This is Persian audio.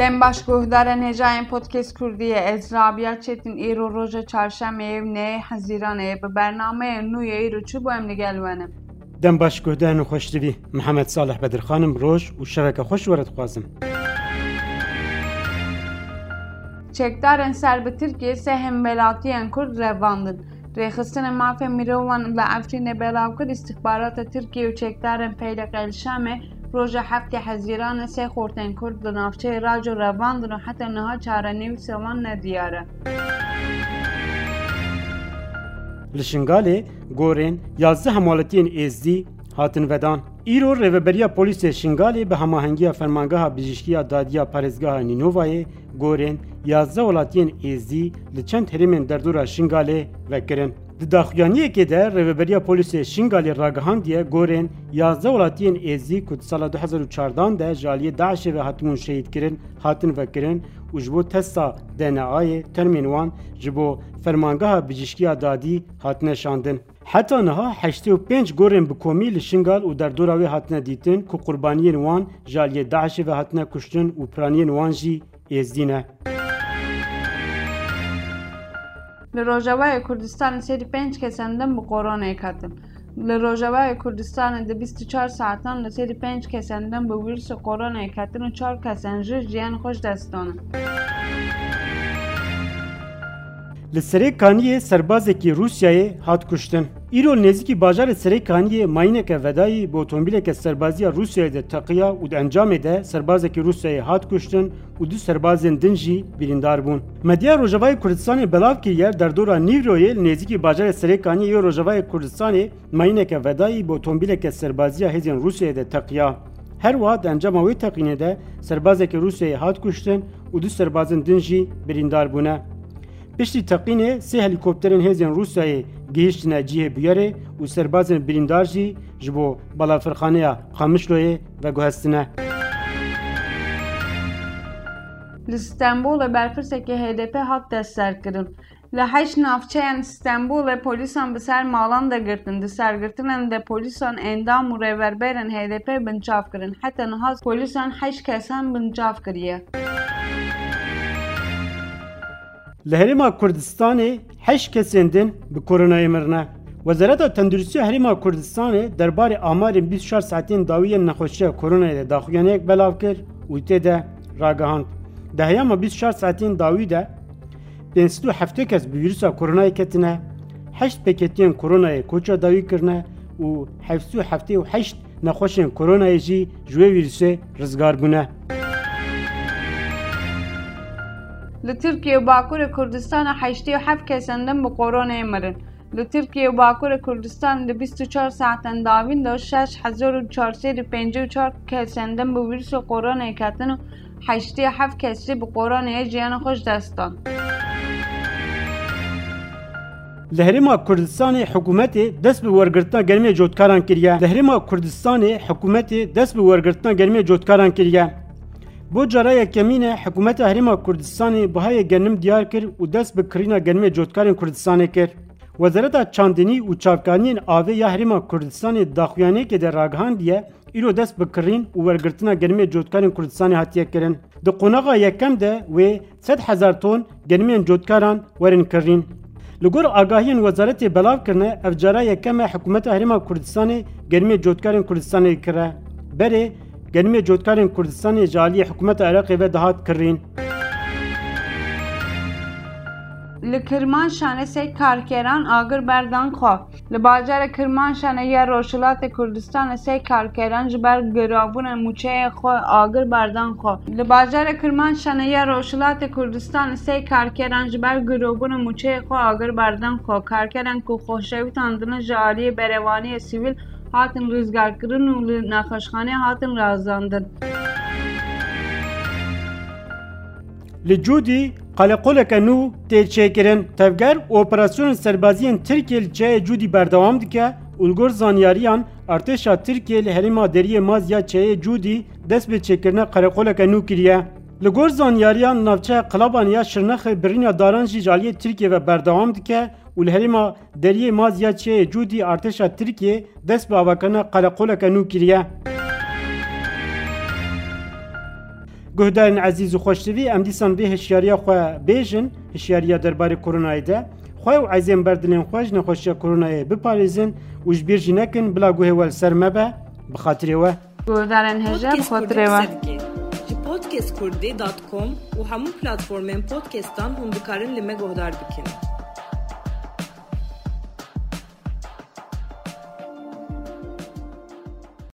Dem başguhdarên hêjayên Podcast Kurdiyê ez Rabia Çetin îro roja çarşemeyê neyê Hezîranê bi bernameyê nû yê îro çi bû em li gel we ne. Dem baş guhdehên û xweşdivî Mihemed Salih Bedirxanim roj û şeveke xweş were dixwazim. Çekdarên ser bi Tirkiye sê hembelatiyên Kurd revandin. Rêxistinên mafê mirovan li Efrînê belavkir istihbarata Tirkiye û çekdarên Peylek Elşamê روز هفت حزیران سه خورتن کرد در نفچه راج و رواند و حتی نها چاره نیو سوان ندیاره لشنگالی گورین یازده همالتین ایزدی هاتن ودان ایرو روبریا پولیس شنگالی به هماهنگی فرمانگاه بیجشکی دادیا پارزگاه نینووای گورین یازده ولاتین ایزی لچند هریمین دردورا شنگالی وکرین. Di daxuyaniyekê de rêveberiya polîsê Şingalê ragihandiye gorên yazda welatiyên êzî ku di sala 2014 de ji aliyê Daişê ve hatibûn şehîdkirin hatin vekirin û ji bo testa DNAyê termên wan ji bo fermangeha hatine şandin. Heta niha heştê û pênc gorên bi komî li Şingal û derdora wê hatine dîtin ku qurbaniyên wan ji aliyê Daişê ve hatine kuştin û piraniyên wan jî êzdî Rojavayê Kurdistanê serî pênc kesên din bi koronayê ketin. Li Rojavayê Kurdistanê di 24 satan li serî pênc kesên din bi wîrusa koronayê ketin û çar kesên ji jiyan Li Serê Kaniyê serbazekî Rusyayê hat kuştin. Îro nêzîkî bajarê Serê Kaniyê mayîneke vedayî bi otomobîleke serbaziya Rusyayê de teqiya û di encamê de serbazekî Rusyayê hat kuştin û du serbazên din jî birîndar bûn. Medya Rojavayê Kurdistanê belav kiriye derdora Nîvroyê li nêzîkî bajarê Serê Kaniyê ê Rojavayê Kurdistanê mayîneke vedayî bi otomobîleke serbaziya hêzên Rusyayê de teqiya. Her wiha di encama wê teqînê de serbazekî Rusyayê hat kuştin û du serbazên din jî birîndar bûne. Piştî teqînê sê helîkopterên hêzên Rusyayê gihîştine cihê bûyerê û serbazên birîndar jî ji bo balafirxaneya Qamişloyê veguhestine. Li Stenbolê berpirsekê HDP hat destserkirin. Li heşt navçeyên Stenbolê polîsan bi ser malan de girtin. Di sergirtinên de polîsan endam û rêverberên HDP binçav kirin. Heta niha polîsan heşt kesan binçav kiriye. Li Herêma Kurdistanê heşt kesên din bi koronayê mirine. Wezareta Tenduristiya Herêma Kurdistanê derbarê amarên 24 saetên dawiyên nexweşiya koronayê de daxuyaniyek belav kir û tê de ragihand. Di heyama 24 saetên dawî de pênsidû heftê kes bi vîrusa koronayê ketine, heşt peketiyên koronayê koça dawî kirine û hevsû heftê û heşt nexweşên koronayê jî ji wê vîrusê rizgar bûne. Li Tirkiye û Bakurê Kurdistanê heştê û heft kesên din bi koronayê mirin. Li Tirkiye û Bakurê Kurdistanê di 24 saetên dawîn de şeş hezar û çarsedî pêncî û çar kesên din bi vîrusa koronayê ketin û heştê heft kes jî bi koronayê jiyana xwe dest dan. Li Herêma Kurdistanê hikûmetê dest bi wergirtina germê cotkaran kiriye. Li Herêma Kurdistanê hikûmetê dest bi wergirtina germê cotkaran kiriye. Bo cara yekemîne hikûmeta Herêma Kurdistanê bihayê gernim diyar kir û dest bi kirîna germê cotkarên Kurdistanê kir. Wezareta Çandinî û Çavkaniyên avê ya Herêma Kurdistanê daxuyaniyekê de ragihandiye îro dest bi kirîn û wergirtina germê cotkarên Kurdistanê hatiye kirin. Di qonaxa yekem de wê sed hezar ton germên cotkaran werin kirîn. Li gor agahiyên wezaretê belav kirine ev cara yekem e hikûmeta Herêma Kurdistanê germê cotkarên Kurdistanê kire. Berê گنمی جودکارین کردستان جالی حکومت عراقی و دهات کرین لکرمان شانه سی کارکران آگر بردان خو لباجر کرمان شانه یا روشلات کردستان سی کارکران جبر گرابون موچه خو آگر بردان خو لباجر کرمان شانه یا روشلات کردستان سی کارکران جبر گرابون موچه خو آگر بردان خو کارکران کو خوشوی تاندن جالی بروانی سیویل hatin rizgarkirin û li nexweşxanê hatin razandin. Li Cûdî qeleqoleke nû tê çêkirin. Tevger operasyonên serbaziyên Tirkiye li çeyê Cûdî berdewam dike û li gor zanyariyan artêşa Tirkiye li herêma deriyê Maz ya çeyê Cûdî dest bi çêkirina qeleqoleke nû kiriye. Li gor zanyariyan navçeya Qilaban ya Şirnexê birîna daran jî ve berdewam dike اول هلیما دریه مازیا چه جودی ارتشا ترکیه دست با وکن قلقل کنو کریه گهدارن عزیز و خوشتوی امدیسان به هشیاریا خواه بیشن هشیاریا در باری کرونا ایده خواه و عزیم بردنین خواهش نخوشی کرونا ایده بپاریزن و جبیر جنکن بلا گوه ول سر بخاطره و گهدارن هجر بخاطره و پودکست دات کم و همون پلاتفورمین پودکستان هم بکارن لیمه گهدار بکنه